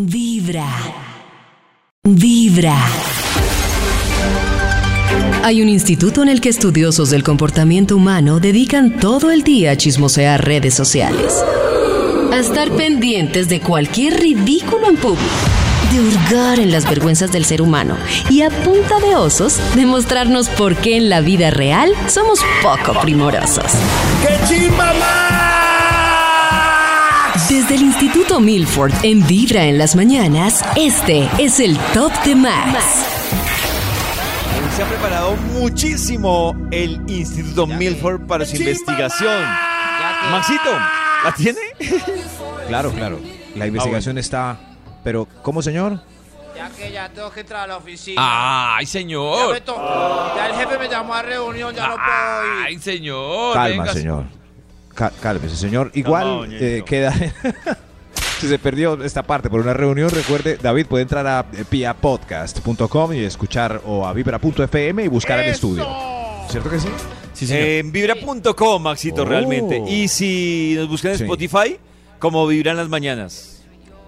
Vibra. Vibra. Hay un instituto en el que estudiosos del comportamiento humano dedican todo el día a chismosear redes sociales. A estar pendientes de cualquier ridículo en público. De hurgar en las vergüenzas del ser humano. Y a punta de osos, demostrarnos por qué en la vida real somos poco primorosos. ¡Qué chimba Desde el Instituto Milford en Vibra en las mañanas, este es el Top de Max. Se ha preparado muchísimo el Instituto Milford para su investigación. Maxito, ¿la tiene? Claro, claro. La investigación está. Pero, ¿cómo, señor? Ya que ya tengo que entrar a la oficina. Ay, Ya, señor. me to- ya el jefe me llamó a reunión, ya no puedo ir. Ay, señor. Calma, venga. señor. Cálmese, señor. Igual eh, queda. si se perdió esta parte por una reunión, recuerde, David puede entrar a eh, piapodcast.com y escuchar o a vibra.fm y buscar el estudio. ¿Cierto que sí? Sí, señor. En vibra.com, Maxito, Oh. realmente. Y si nos buscan en Sí. Spotify, como vibran las mañanas.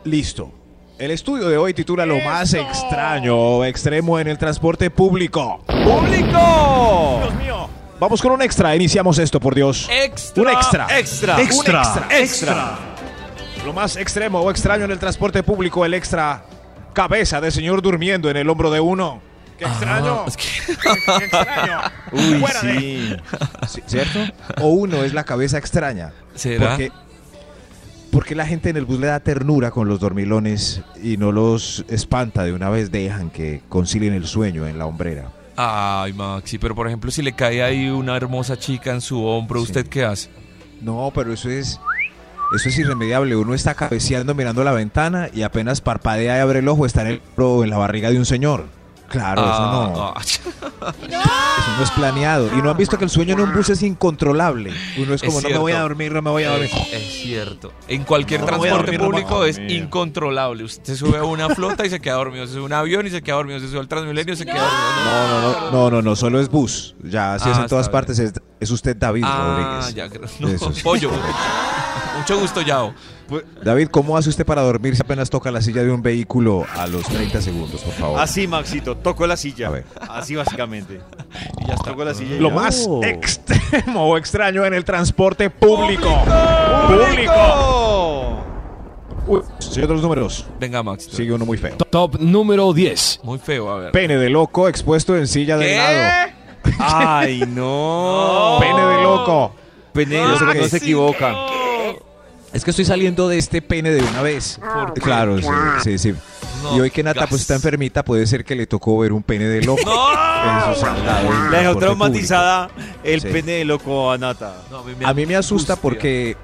Listo. El estudio de hoy titula Lo más extraño o extremo en el transporte público. ¡Público! Vamos con un extra. Iniciamos esto, por Dios. Extra. Un extra. Extra. Un extra. Extra. Lo más extremo o extraño en el transporte público, el extra cabeza de señor durmiendo en el hombro de uno. ¡Qué extraño! Ah, es que- ¡Qué extraño! Uy, Fuera de- sí. Sí, ¿Cierto? O uno es la cabeza extraña. ¿Será? Porque, porque la gente en el bus le da ternura con los dormilones y no los espanta de una vez dejan que concilien el sueño en la hombrera. Ay, Maxi, pero por ejemplo, si le cae ahí una hermosa chica en su hombro, Sí. ¿usted qué hace? No, pero eso es eso es irremediable. Uno está cabeceando mirando la ventana y apenas parpadea y abre el ojo está en el en la barriga de un señor. Claro, eso no. Ah, ah, Eso no es planeado. Y no han visto que el sueño en un bus es incontrolable. Uno es Es como, no me voy a dormir, no me voy a dormir. Es, es cierto. En cualquier No transporte dormir, no público es incontrolable. Usted sube a una flota y se queda dormido. Se sube a un avión y se queda dormido. Se sube al Transmilenio y se queda dormido. No, no, no, no, no, no, solo es bus. Ya, si es Ah, en todas partes, es, es usted David Ah, Rodríguez. ya creo. No, pollo. Mucho gusto, Yao. David, ¿cómo hace usted para dormir si apenas toca la silla de un vehículo a los 30 segundos, por favor? Así, Maxito, toco la silla. A ver. Así básicamente. Y ya está. Toco la silla. y Lo ya. más Oh. extremo o extraño en el transporte público. ¡Público! Uy, señor de los números, Venga, Max. sigue uno muy feo. Top número 10. Muy feo, a ver. Pene de loco expuesto en silla de lado. ¡Ay, no! Pene de loco. Pene de Yo sé loco, que no se sí, equivoca. Es que estoy saliendo de este pene de una vez. Claro, sí, sí, sí. No, y hoy que Nata gas. pues está enfermita, puede ser que le tocó ver un pene de loco. Dado en La dejó traumatizada el Sí. pene de loco a Nata. No, a mí público. A mí me asusta porque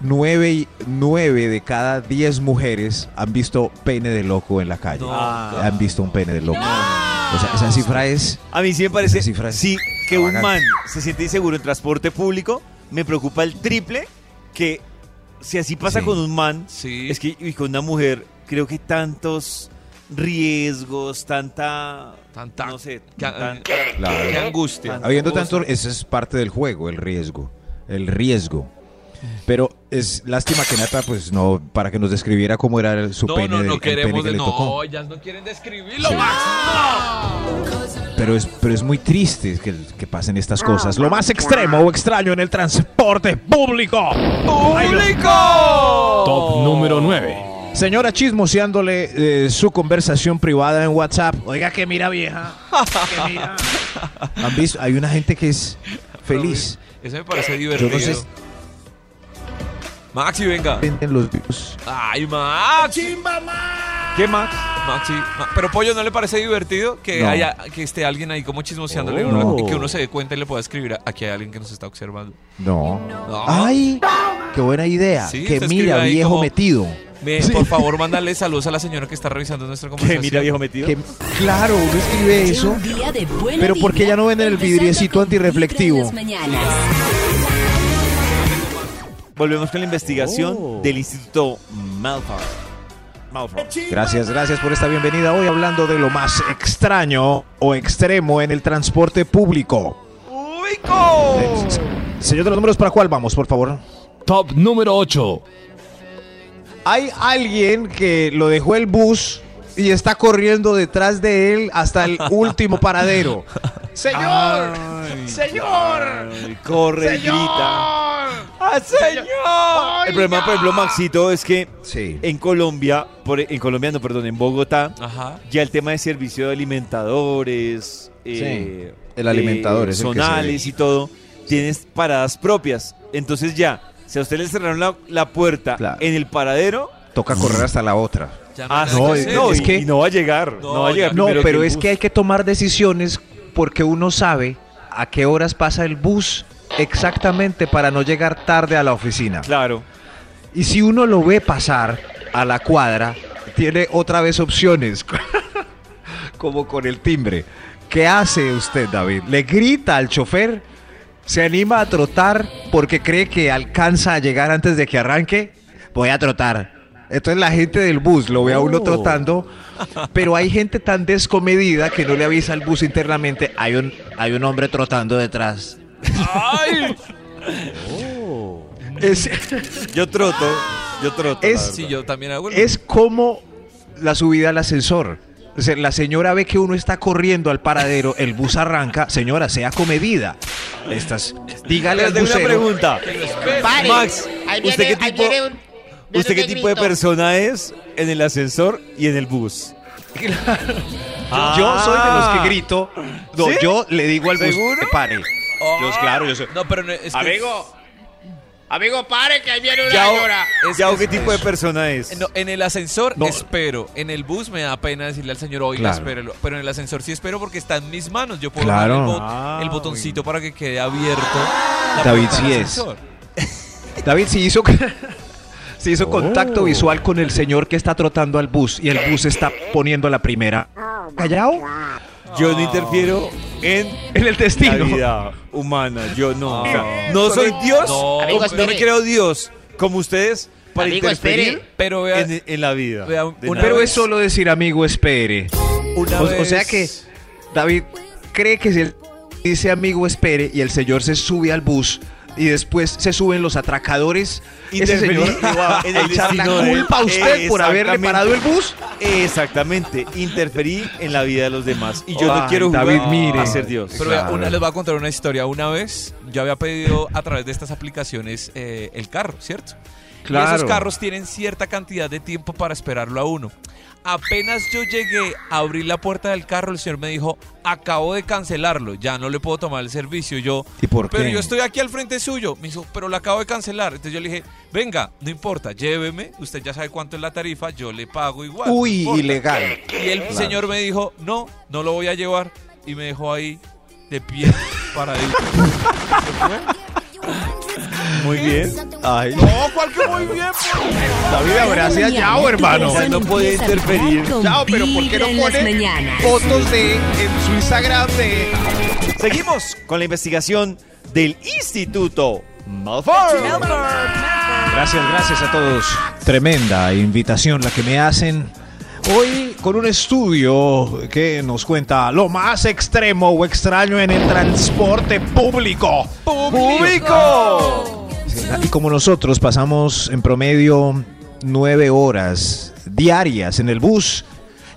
nueve, y- nueve de cada diez mujeres han visto pene de loco en la calle. No, Ah. Han visto un pene de loco. O sea, esa cifra es... A mí sí me parece, Esa cifra es sí, que un man se siente inseguro en transporte público, me preocupa el triple que si así pasa Sí. con un man, Sí. es que y con una mujer creo que tantos riesgos, tanta, Tanta- no sé, que- tan- Claro. Qué angustia. Habiendo tanto, eso es parte del juego, el riesgo. El riesgo. Pero es lástima que Nata, pues no, para que nos describiera cómo era su No, pene, no, no el pene queremos. que de- le tocó. No, ellas no quieren describirlo, Sí. Max. Pero es, pero es muy triste que, que pasen estas cosas. Lo más extremo o extraño en el transporte público. ¡Público! Top número 9. Señora chismoseándole eh, su conversación privada en WhatsApp. Oiga, que mira vieja. Que mira. ¿Han visto? Hay una gente que es feliz. Eso me parece Yo divertido. no sé. Maxi, venga. En los videos. Ay, Max. ¿Qué más? Maxi. Ma- Pero Pollo, ¿no le parece divertido que No. haya que esté alguien ahí como chismoseándole Oh. uno- y que uno se dé cuenta y le pueda escribir a- aquí hay alguien que nos está observando? No. No. ¡Ay! ¡Qué buena idea! Sí, que usted escribe mira, ahí viejo como- metido. Me- Por favor, mándale saludos a la señora que está revisando nuestra ¿Qué conversación. mira viejo metido? Que, claro, uno escribe eso. Un día de buena Pero ¿por qué ya no venden el empezando vidriecito con antirreflectivo? Vibra en las mañanas. Volvemos con la investigación del Instituto Malfoy. Malfoy. Gracias, gracias por esta bienvenida. Hoy hablando de lo más extraño o extremo en el transporte público. ¡Ubico! Señor de los números, ¿para cuál vamos, por favor? Top número 8. hay alguien que lo dejó el bus y está corriendo detrás de él hasta el último paradero. ¡Señor! ¡Señor! Ay, corre, y grita. ¡Ah, señor! El problema, por ejemplo, Maxito, es que Sí. en Colombia, por, en Colombia, no, perdón, en Bogotá, Ajá. ya el tema de servicio de alimentadores, eh, el alimentador eh, es el que se zonales ve. y todo, tienes paradas propias. Entonces ya, si a usted le cerraron la, la puerta Claro. en el paradero, Toca correr hasta la otra. Ya ah, no, es, que no, y- no va a llegar. No, No, va a llegar No, pero es que hay que tomar decisiones porque uno sabe a qué horas pasa el bus exactamente para no llegar tarde a la oficina. Claro. Y si uno lo ve pasar a la cuadra, tiene otra vez opciones, como con el timbre. ¿Qué hace usted, David? ¿Le grita al chofer? ¿Se anima a trotar porque cree que alcanza a llegar antes de que arranque? Voy a trotar. Entonces la gente del bus lo ve a uno Oh. trotando, pero hay gente tan descomedida que no le avisa al bus internamente, hay un, hay un hombre trotando detrás. ¡Ay! Es, Yo troto, yo troto. Es-. Sí, yo también hago el- es como la subida al ascensor. O sea, la señora ve que uno está corriendo al paradero, el bus arranca, señora, sea comedida. Estas, dígale Les al tengo una pregunta. Pare. Max, Ahí ¿usted qué ahí tipo- viene un- ¿Usted qué tipo de persona es en el ascensor y en el bus? Yo soy de los que grito. No, ¿Sí? yo le digo al bus, ¿Seguro? que pare. Yo, claro, yo soy. No, pero no, es que... Amigo. Amigo, pare que ahí viene una ¿Ya, señora. Es qué es- tipo de persona es? No, en el ascensor No. espero. En el bus me da pena decirle al señor, oiga, Claro. espérelo. Pero en el ascensor sí espero porque está en mis manos. Yo puedo Claro. el, bot- Ah, el botoncito para que quede abierto. David sí es. David sí hizo, sí hizo contacto visual con el señor que está trotando al bus y el bus está poniendo la primera. ¿Callao? Yo no interfiero en En el la destino. vida humana. Yo no. Ah. no soy Dios. No, me creo Dios como ustedes para Amigo, interferir espere. Pero vea, en, en la vida. vea. Pero es solo decir, amigo, espere. una O, sea que David cree que si él dice amigo espere y el señor se sube al bus y después se suben los atracadores, ese Interferir señor a el echar la culpa a usted por haberle Exactamente. parado el bus. Exactamente, interferí en la vida de los demás. Y yo no quiero jugar David, mire. a ser Dios. Pero Claro. una, les voy a contar una historia. Una vez yo había pedido a través de estas aplicaciones eh, el carro, ¿cierto? Y Claro. esos carros tienen cierta cantidad de tiempo para esperarlo a uno. Apenas yo llegué a abrir la puerta del carro, el señor me dijo, acabo de cancelarlo, ya no le puedo tomar el servicio. Yo, ¿Y por pero qué? yo estoy aquí al frente suyo. Me dijo, pero lo acabo de cancelar. Entonces yo le dije, venga, no importa, lléveme, usted ya sabe cuánto es la tarifa, yo le pago igual. Uy, importa". ilegal. Y el Claro. señor me dijo, no, no lo voy a llevar. Y me dejó ahí de pie, paradito. Muy bien. Ay, No, cual que muy bien. David, Yao, tu hermano. no puede empieza a interferir. Yao, pero ¿por qué no pone fotos de en su Instagram de Seguimos con la investigación del Instituto Malfoy. Gracias, gracias a todos. Tremenda invitación la que me hacen. Hoy con un estudio que nos cuenta lo más extremo o extraño en el transporte público. ¡Público! Y como nosotros pasamos en promedio nueve horas diarias en el bus,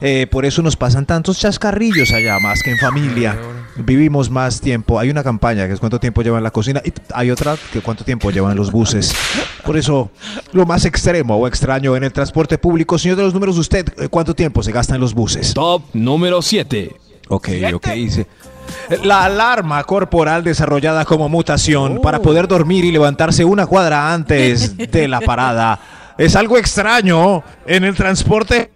eh, por eso nos pasan tantos chascarrillos allá, más que en familia. Vivimos más tiempo. Hay una campaña que es cuánto tiempo llevan en la cocina y hay otra que cuánto tiempo llevan los buses. Por eso, lo más extremo o extraño en el transporte público, señor de los números, usted, eh, ¿cuánto tiempo se gasta en los buses? Top número 7. Ok, ok. La alarma corporal desarrollada como mutación para poder dormir y levantarse una cuadra antes de la parada es algo extraño en el transporte.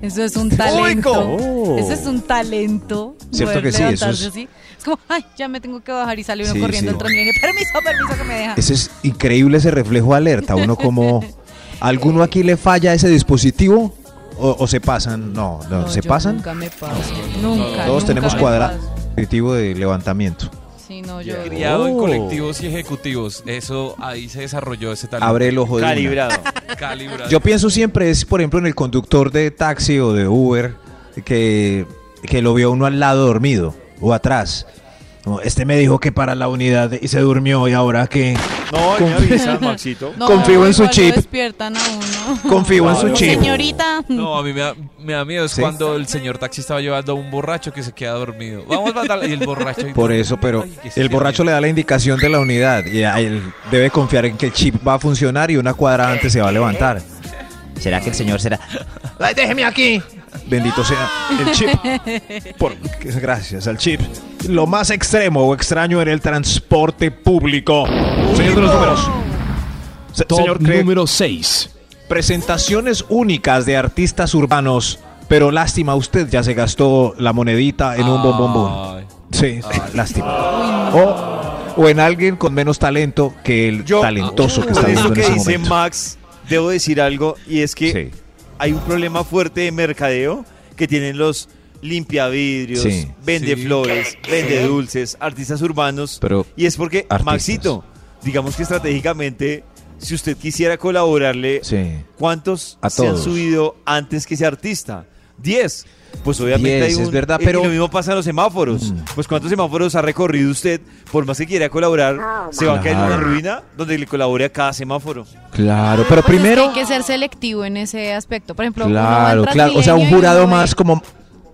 Eso es un talento. Oh. Eso es un talento. Cierto que sí, eso es- así. Es como, ay, ya me tengo que bajar y sale uno Sí, corriendo sí. el. Permiso, permiso que me deja. Ese es increíble ese reflejo alerta. Uno como... ¿Alguno aquí le falla ese dispositivo? ¿O, o se pasan? No, no, ¿se yo pasan? Nunca me paso. Nunca. Todos nunca tenemos me cuadra paso. dispositivo de levantamiento. Sí, no, yo. Criado en Oh. colectivos y ejecutivos. Eso ahí se desarrolló ese talento. Abre el ojo de. Calibrado. Calibrado. Yo pienso siempre es, por ejemplo, en el conductor de taxi o de Uber que, que lo vio uno al lado dormido o atrás. No, este me dijo que para la unidad y se durmió y ahora que No, me avisa, Maxito. No, Confío en su igual lo chip. despiertan a uno. confío en su Claro. chip. Señorita. No, a mí me da, me da miedo. Es Sí. cuando el señor taxi estaba llevando a un borracho que se queda dormido. Vamos a matarlo. Y el borracho. ahí- Por eso, pero Ay, que se el borracho le da la indicación de la unidad y a él debe confiar en que el chip va a funcionar y una cuadra antes se va a levantar. ¿Será que el señor será? ¡Ay, déjeme aquí! Bendito sea el chip. Por, gracias al chip. Lo más extremo o extraño en el transporte público. Señor de los números. Se- Top señor Craig, número 6. presentaciones únicas de artistas urbanos. Pero lástima, usted ya se gastó la monedita en un bombombón. Ay. Sí, lástima. O, o en alguien con menos talento que el Yo, talentoso que está viendo en que ese dice momento. Max, debo decir algo, y es que Sí. Hay un problema fuerte de mercadeo que tienen los limpiavidrios, Sí. vende Sí. flores, vende dulces, artistas urbanos. Pero y es porque, artistas. Maxito, digamos que estratégicamente, si usted quisiera colaborarle, Sí. ¿cuántos A se han subido antes que ese artista? Diez. Pues obviamente Diez, hay un, es verdad, y pero- lo mismo pasa en los semáforos. Mm. Pues ¿cuántos semáforos ha recorrido usted? Por más que quiera colaborar, se va a caer en una ruina donde le colabore a cada semáforo. Claro, pero Pues es que primero. hay que ser selectivo en ese aspecto. Por ejemplo, Claro, claro. O sea, un y jurado más como,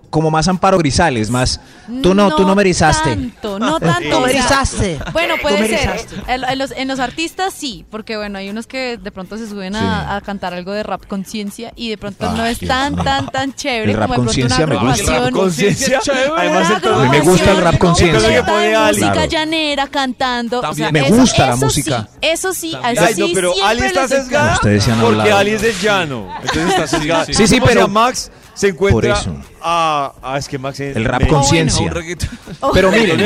como más Amparo Grisales, más. Tú no, tú no me erizaste. Tanto, no tanto. Tú me o sea, erizaste. Bueno, puede ser. En, los, en los artistas sí, porque bueno, hay unos que de pronto se suben Sí. a, a cantar algo de rap conciencia y de pronto no Ay, es tan, tan, tan chévere El rap como de pronto una conciencia me gusta. rap conciencia. Además, el me gusta el rap conciencia. de Claro. música llanera cantando. O sea, Me eso- gusta la eso música. Sí, eso sí, eso Ay, no, sí pero siempre Ali está sesgada Ustedes se han porque. Ali es del llano. Entonces está sesgada. sí. Sí, pero- Max se encuentra Por eso. a... Ah, es que Max. El rap conciencia. Un reggaetón. Pero miren.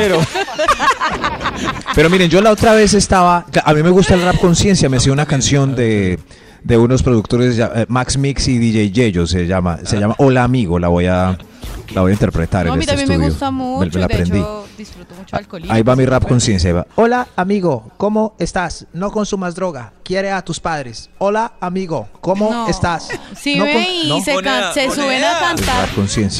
Pero miren, yo la otra vez estaba. A mí me gusta el rap conciencia. Me hacía una canción de, de unos productores, eh, Max Mix y DJ Yello se llama. Se llama Hola Amigo. La voy a, la voy a interpretar No, a en mí este también me estudio. gusta mucho. Me, me la de aprendí. hecho, disfruto mucho alcoholismo. Ahí va mi rap conciencia. Hola, amigo, ¿cómo estás? No consumas droga. Quiere a tus padres. Hola, amigo, ¿cómo No. estás? Sí, No ve y no. se, can- se suben a cantar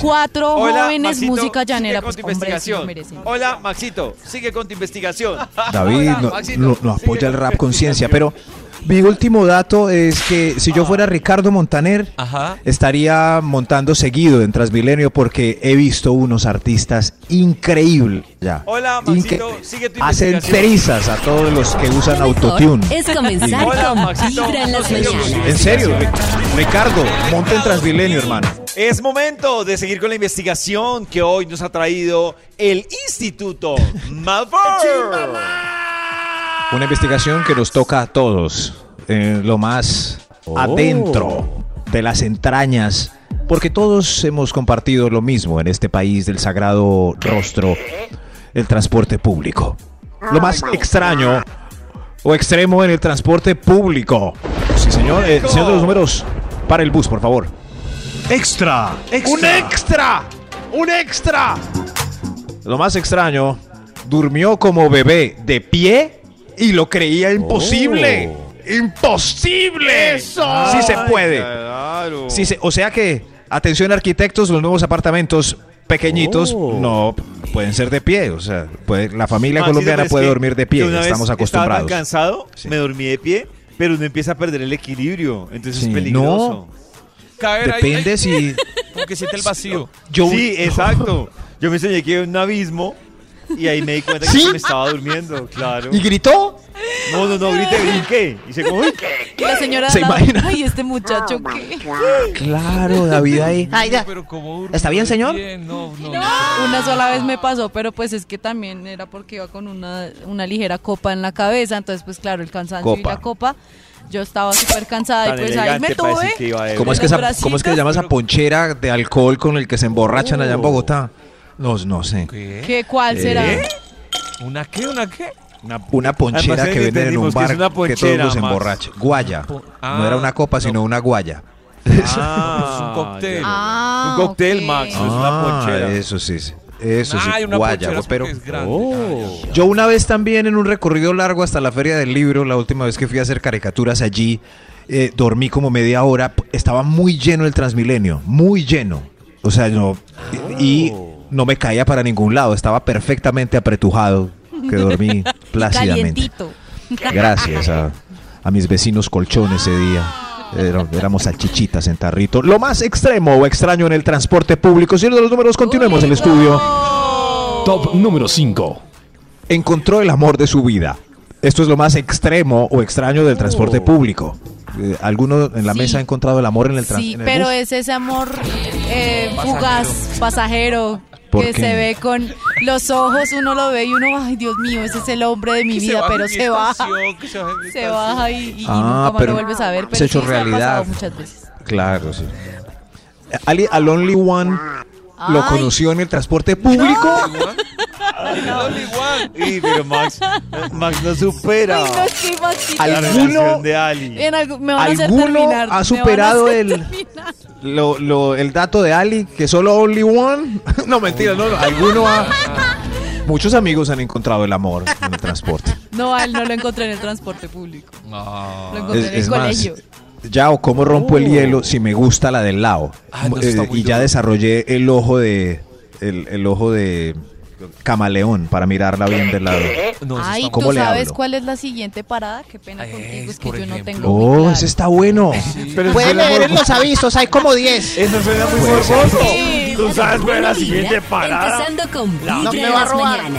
cuatro Hola, jóvenes Maxito, música llanera. sigue con Pues tu hombre, sí investigación. Hola, Maxito, sigue con tu investigación. David no, Maxito, apoya el rap tu conciencia. investigación. Pero mi último dato es que si yo fuera Ricardo Montaner, Ajá. estaría montando seguido en Transmilenio porque he visto unos artistas increíbles. Ya. Hola, Maxito, sigue tu Hacen trizas a todos los que usan autotune. Es comenzar Hola, con Maxito. Vibra en las No sé, mañanas. En serio, Ri- Ricardo, monta en Transmilenio, hermano. Es momento de seguir con la investigación que hoy nos ha traído el Instituto Malfoy. Una investigación que nos toca a todos, en lo más adentro de las entrañas, porque todos hemos compartido lo mismo en este país del sagrado rostro, el transporte público. Lo más extraño o extremo en el transporte público. Sí, señor. Eh, señor de los números, para el bus, por favor. Extra. ¡Un extra! ¡Un extra! Lo más extraño, durmió como bebé de pie y lo creía imposible. ¡Imposible! ¡Eso! Sí se puede. Claro. Sí se- o sea que, atención arquitectos, los nuevos apartamentos pequeñitos no pueden ser de pie. O sea, puede- la familia colombiana puede dormir de pie. Estamos Estaba acostumbrados. tan cansado, Sí. me dormí de pie, pero uno empieza a perder el equilibrio. Entonces Sí, es peligroso. Caer ahí, Depende ay, si Como que siente el vacío. yo Sí, exacto. Yo me soñé que era un abismo y ahí me di cuenta que ¿Sí? me estaba durmiendo, claro. y gritó. No, no, no, grité, brinqué. Y se como, uy, Y la señora ¿Se imagina? Ay, este muchacho qué. Claro, David ahí. Ay, ya. Pero como durmió ¿Está bien, señor? No, no. Una sola vez me pasó, pero pues es que también era porque iba con una, una ligera copa en la cabeza, entonces pues claro, el cansancio y la copa. Yo estaba súper cansada tan y pues ahí me tuve. ¿Cómo es, que Los esa, ¿Cómo es que se llama esa ponchera de alcohol con el que se emborrachan allá en Bogotá? No, no sé. ¿Qué? ¿Qué, ¿Cuál será? ¿Una qué? ¿Una qué? Una, Una ponchera que venden en un bar que, todo el ponchera, mundo se Max. emborracha. Guaya. Po- no era Ah, una copa, no. sino una guaya. Ah, Es un cóctel. Ah, un cóctel. Max, es una Ah, ponchera. eso sí. sí. Eso sí, Ah, una guaya. ponchera es Pero. Ah, ya. yo una vez también en un recorrido largo hasta la Feria del Libro, la última vez que fui a hacer caricaturas allí, eh, dormí como media hora. Estaba muy lleno el Transmilenio, muy lleno. O sea, no. Y, y no me caía para ningún lado, estaba perfectamente apretujado, que dormí plácidamente. Calientito. Gracias a, a mis vecinos colchones ese día. Era- éramos salchichitas en tarrito. Lo más extremo o extraño en el transporte público. Señor de los números, continuemos el estudio. Top número 5. Encontró el amor de su vida. Esto es lo más extremo o extraño del transporte público. Eh, ¿Alguno en la Sí. mesa ha encontrado el amor en el Sí, transporte? pero es ese amor eh, fugaz, pasajero, ¿Por que qué? se ve con los ojos, uno lo ve y uno, ay Dios mío, ese es el hombre de mi Que vida, pero se baja, se baja y, y Ah, nunca más pero lo vuelves a ver. Pero se ha hecho sí, realidad. muchas veces. Claro, sí. Ali, al Only One lo conoció en el transporte público. Igual. Y, pero Max, Max no supera Ay, no, sí, Maxito. la ¿Alguno- relación de Ali. En algo- me van a hacer ¿Alguno terminar. me ha van a superado hacer el- terminar. Lo, lo- el dato de Ali, que solo Only One. no, mentira, no, no. Alguno ha. Muchos amigos han encontrado el amor en el transporte. No, a él no lo encontré en el transporte público. Lo encontré Es, en el es más, colegio. ya o cómo rompo el hielo si me gusta la del lado. Ah, no, está Eh, muy y ya duro. desarrollé el ojo de. El, el ojo de camaleón para mirarla bien del lado. No, Ay, está- ¿cómo ¿tú le sabes hablo? cuál es la siguiente parada? Qué pena Ay, contigo, es que yo no ejemplo. tengo muy Oh, claro. ese está bueno. Pero Pueden leer en los avisos, hay como 10. Eso suena muy Puede ser. morboso. Sí. Tú sabes cuál es la siguiente parada. Empezando con No Vibra me va a robar.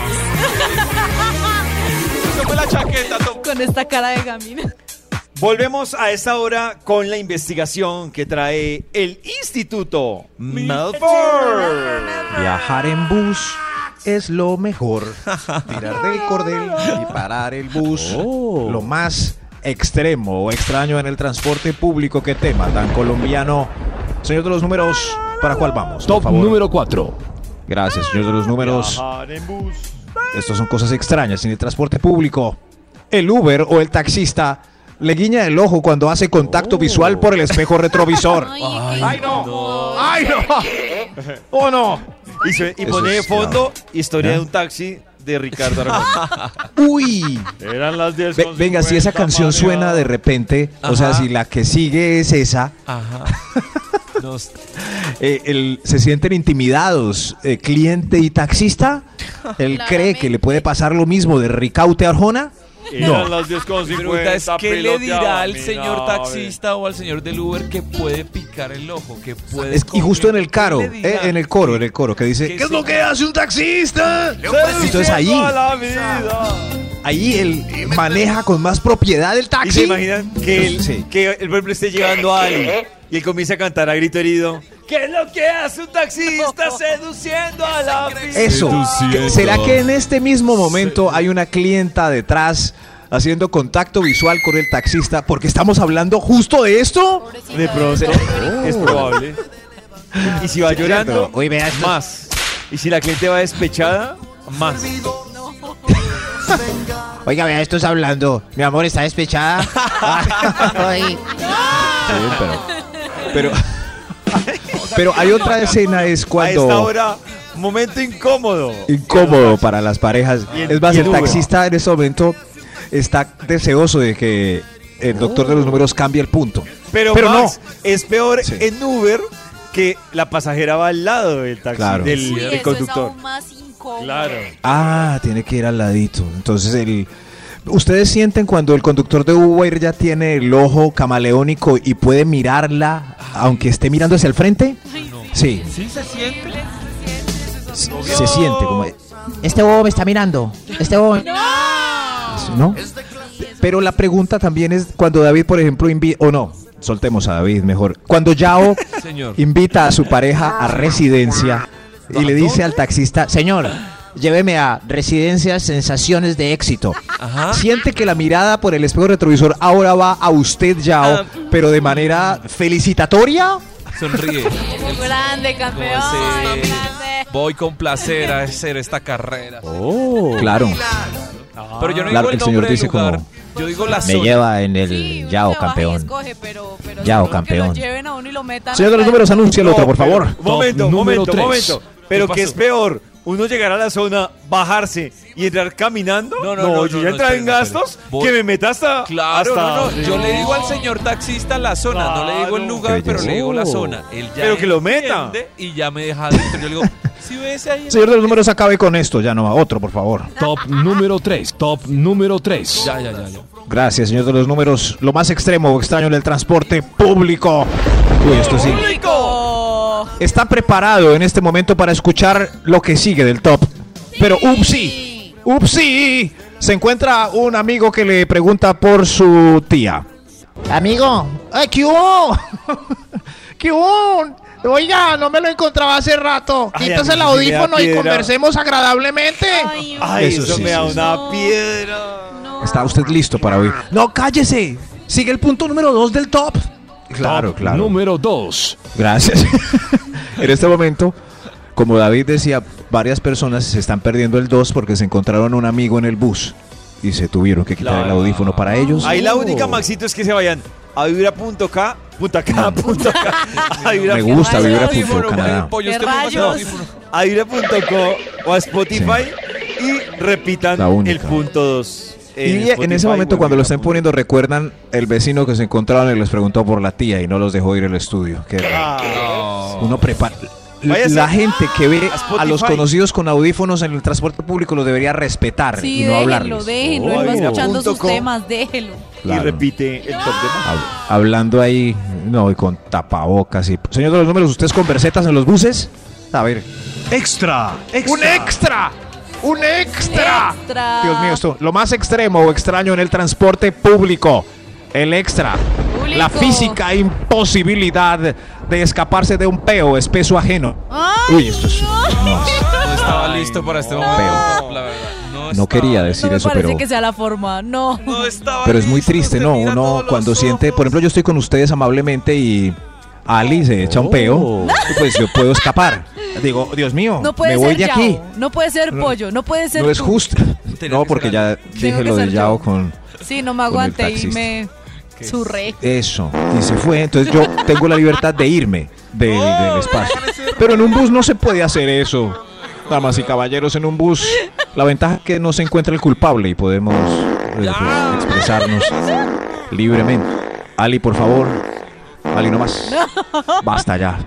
la chaqueta. Con esta cara de gamina. Volvemos a esta hora con la investigación que trae el Instituto Malfour. Viajar en bus es lo mejor. Tirar del cordel y parar el bus. Oh. Lo más extremo o extraño en el transporte público. ¿Qué tema tan colombiano? Señor de los números, ¿para cuál vamos? por Top favor? número 4. Gracias, señor de los números. Estas son cosas extrañas en el transporte público. El Uber o el taxista le guiña el ojo cuando hace contacto visual por el espejo retrovisor. Ay, no! ¡Ay, no! ¡Oh, no! Y, se- y Eso pone de es, fondo historia ¿Ya? de un taxi de Ricardo Arjona. ¡Uy! Eran las 10 Ve- con venga, si esa 50, canción María. suena de repente, o sea, Ajá. si la que sigue es esa, Ajá. Nos- eh, el- se sienten intimidados eh, cliente y taxista. Él cree que le puede pasar lo mismo de Ricaute a Arjona. Eran las 10 con Mi pregunta es, 50, ¿qué le dirá al señor taxista o al señor del Uber que puede picar el ojo? Que puede Es- y justo en el caro, eh, en el coro, en el coro, que dice, ¿Qué ¿qué es lo que hace un taxista? Entonces ahí, a la vida. ahí él maneja con más propiedad el ¿Y taxi. se imaginan que él, Sí. que el pueblo esté llevando a Ali y él comienza a cantar a grito herido? ¿Qué es lo que hace un taxista seduciendo a la vida? Eso. ¿Será que en este mismo momento hay una clienta detrás haciendo contacto visual con el taxista? Porque estamos hablando justo de esto. De pronto, es probable. Y si va llorando, Uy, vea esto. más. Y si la cliente va despechada, más. Oiga, vea, esto está hablando. Mi amor, ¿está despechada? Pero, pero, pero hay otra escena es A esta cuando hora, momento incómodo. incómodo para las parejas. El- Es más, el el taxista en este momento está deseoso de que el doctor de los números cambie el punto. Pero, Pero Max, es peor Sí. en Uber que la pasajera va al lado del taxi, Claro. del, Sí, del eso conductor. es aún más incómodo. Claro. Ah, tiene que ir al ladito. Entonces el ¿Ustedes sienten cuando el conductor de Uber ya tiene el ojo camaleónico y puede mirarla aunque esté mirando hacia el frente? Sí, ¿Sí se siente? se siente como Este bobo me está mirando. Este bobo. ¿no? Pero la pregunta también es cuando David, por ejemplo, invita o no, soltemos a David mejor. Cuando Yao Señor. invita a su pareja a residencia y le dice al taxista, Señor, lléveme a Residencias Sensaciones de Éxito. Ajá. Siente que la mirada por el espejo retrovisor ahora va a usted, Yao, Ah. pero de manera felicitatoria. Sonríe. Grande, campeón. Voy con placer a hacer esta carrera. Claro. Pero yo no Claro, digo el el señor dice lugar. como, Yo digo la Me zona. lleva en el Sí, Yao, campeón. escoge, pero, pero Yao, que campeón. lo lleven a uno y lo metan Señor de los números, anuncia el otro, por favor. Momento, Top número momento, tres. momento. Pero ¿Qué ¿qué es peor? Uno llegar a la zona, bajarse y entrar caminando. No, no, no, yo no, ya no, en gastos. Voy- que me meta hasta. Claro, hasta- no, no. Yo le digo al señor taxista la zona, no le digo el lugar, pero le digo la zona. Él ya Pero que lo meta. entiende Y ya me deja adentro. Yo le digo, si ves ahí. Señor de los números, acabe con esto. Ya no, otro, por favor. Top número 3. Top número 3. Ya, ya, ya, ya. Gracias, señor de los números. Lo más extremo o extraño en el transporte público. Uy, esto sí. ¡Público! Está preparado en este momento para escuchar lo que sigue del top. Pero upsi, upsi, se encuentra un amigo que le pregunta por su tía. Amigo, ¡ay, qué hubo! ¡Qué hubo! Oiga, no me lo encontraba hace rato. Quitas el audífono y conversemos agradablemente. Ay, Ay, Eso eso, sí, me da sí. una No. piedra. no. ¿Está usted listo para oír? No, cállese. Sigue el punto número dos del top. Claro, Top claro. Número 2. Gracias. en este momento, como David decía, varias personas se están perdiendo el 2 porque se encontraron un amigo en el bus y se tuvieron que quitar el audífono para ellos. Ahí la única, Maxito, es que se vayan a vibra.k, punta K, punta K, a vibra- Me gusta vivir a audífono, punto Canadá. Pollo, ¿Qué usted ponga su rayos? audífono. a vibra.co o a Spotify y repitan el punto 2. Y en ese momento cuando lo estén poniendo recuerdan el vecino que se encontraron y les preguntó por la tía y no los dejó ir al estudio. Que uno prepara. Váyase La gente que ve a los conocidos con audífonos en el transporte público los debería respetar Sí, y no déjenlo, hablarles. déjenlo. Oh, él va mira, escuchando punto sus com. temas, déjelo. Y repite el top de más. Hab- Hablando ahí, no, y con tapabocas y... Señor de los números, ¿usted es con versetas en los buses? A ver. Extra. ¡Un extra! ¡Un extra! Extra. Dios mío, esto, lo más extremo o extraño en el transporte público, el extra, Público. la física imposibilidad de escaparse de un peo espeso ajeno. Ay, Uy, esto es- no, No estaba listo para este momento. La verdad. No, no quería decir no me eso, parece pero, que sea la forma, no. No estaba pero es muy triste, ¿no? Uno cuando siente, por ejemplo, yo estoy con ustedes amablemente y Ali se echa un peo, pues yo puedo escapar. Digo, Dios mío, No puede me voy ser de Yao, aquí. no puede ser pollo, no puede ser No es justo. No, que porque ya dije lo de Yao yo. con... Sí, no me aguanté y me zurré. Eso, y se fue. Entonces yo tengo la libertad de irme del, del espacio. Pero en un bus no se puede hacer eso. Damas y caballeros, en un bus, la ventaja es que no se encuentra el culpable y podemos eh, pues, expresarnos libremente. Ali, por favor. Ali, no más. Basta ya.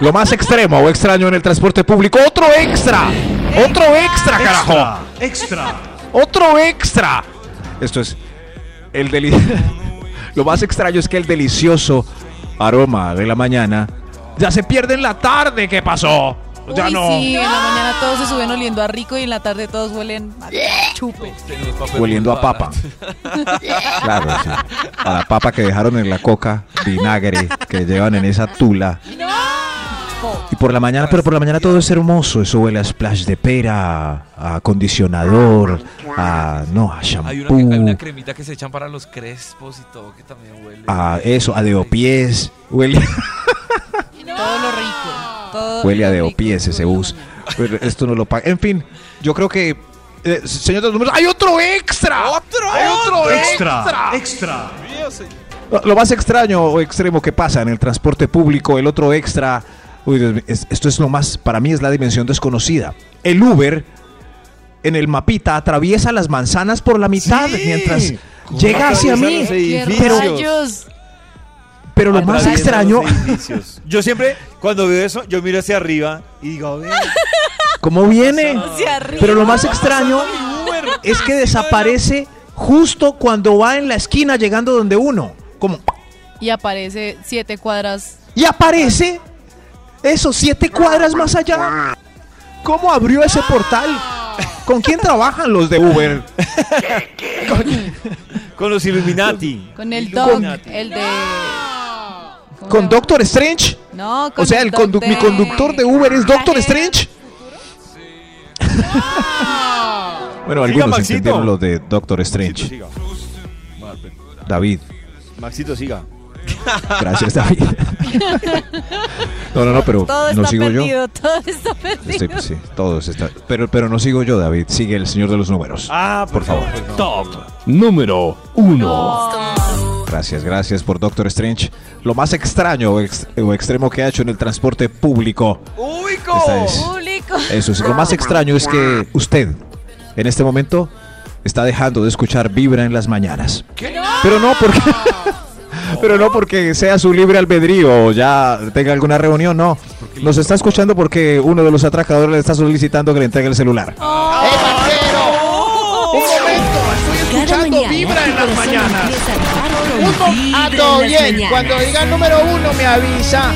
Lo más extremo o extraño en el transporte público. ¡Otro extra! ¡Otro extra, carajo! Extra. ¡Otro extra! Esto es el deli Lo más extraño es que el delicioso aroma de la mañana ya se pierde en la tarde. ¿Qué pasó? Ya Uy, no. sí, en la mañana todos se suben oliendo a rico y en la tarde todos huelen a chupe. Hueliendo a papa. Claro, sí. A la papa que dejaron en la coca, vinagre, que llevan en esa tula. Y por la mañana, pero por la mañana todo es hermoso. Eso huele a splash de pera, a acondicionador, a. No, a Hay una, shampoo. que- hay una cremita que se echan para los crespos y todo que también huele. a eso, a deopies. Huele, Todo lo rico. Todo huele a rico. ese bus. Pero esto no lo paga. En fin, yo creo que. eh, señor de los números, ¡hay otro extra! ¡Otro! ¡Hay otro Extra. Extra. Lo- Lo más extraño o extremo que pasa en el transporte público, el otro extra, uy, esto es lo más, para mí es la dimensión desconocida. El Uber en el mapita atraviesa las manzanas por la mitad Sí. mientras llega hacia mí. los ¿Qué edificios. rayos? Pero lo más extraño. Yo siempre, cuando veo eso, yo miro hacia arriba y digo. ¿cómo viene? Pero lo más extraño es que desaparece justo cuando va en la esquina llegando donde uno. Como, Y aparece siete cuadras. y aparece eso, siete cuadras más allá. ¿Cómo abrió ese portal? ¿Con quién trabajan los de Uber? Con los Illuminati. Con el dog, Illuminati. el de... ¿cómo ¿Con? Doctor Strange? No, con O sea, el condu- mi conductor de Uber es Doctor Strange. bueno, algunos entendieron lo de Doctor Strange. siga. David, Maxito, siga. gracias David. no, no, no, pero Todo no está sigo yo. todo está perdido. Estoy- sí, todos está. Pero, pero no sigo yo, David. Sigue el señor de los números. Ah, Por favor. Top número 1. Gracias, gracias por Doctor Strange. Lo más extraño o, ex- o extremo que ha hecho en el transporte público. Esta es- ¡Público! Eso es. Lo más extraño es que usted, en este momento, está dejando de escuchar Vibra en las mañanas. Pero no porque. Pero no porque sea su libre albedrío o ya tenga alguna reunión, no. Nos está escuchando porque uno de los atracadores le está solicitando que le entregue el celular. ¡Eh, parcero! Un momento, estoy Cada escuchando mañana Vibra en las mañanas. Un mo- Vibra ah, todo bien. mañanas. Cuando diga el número uno me avisa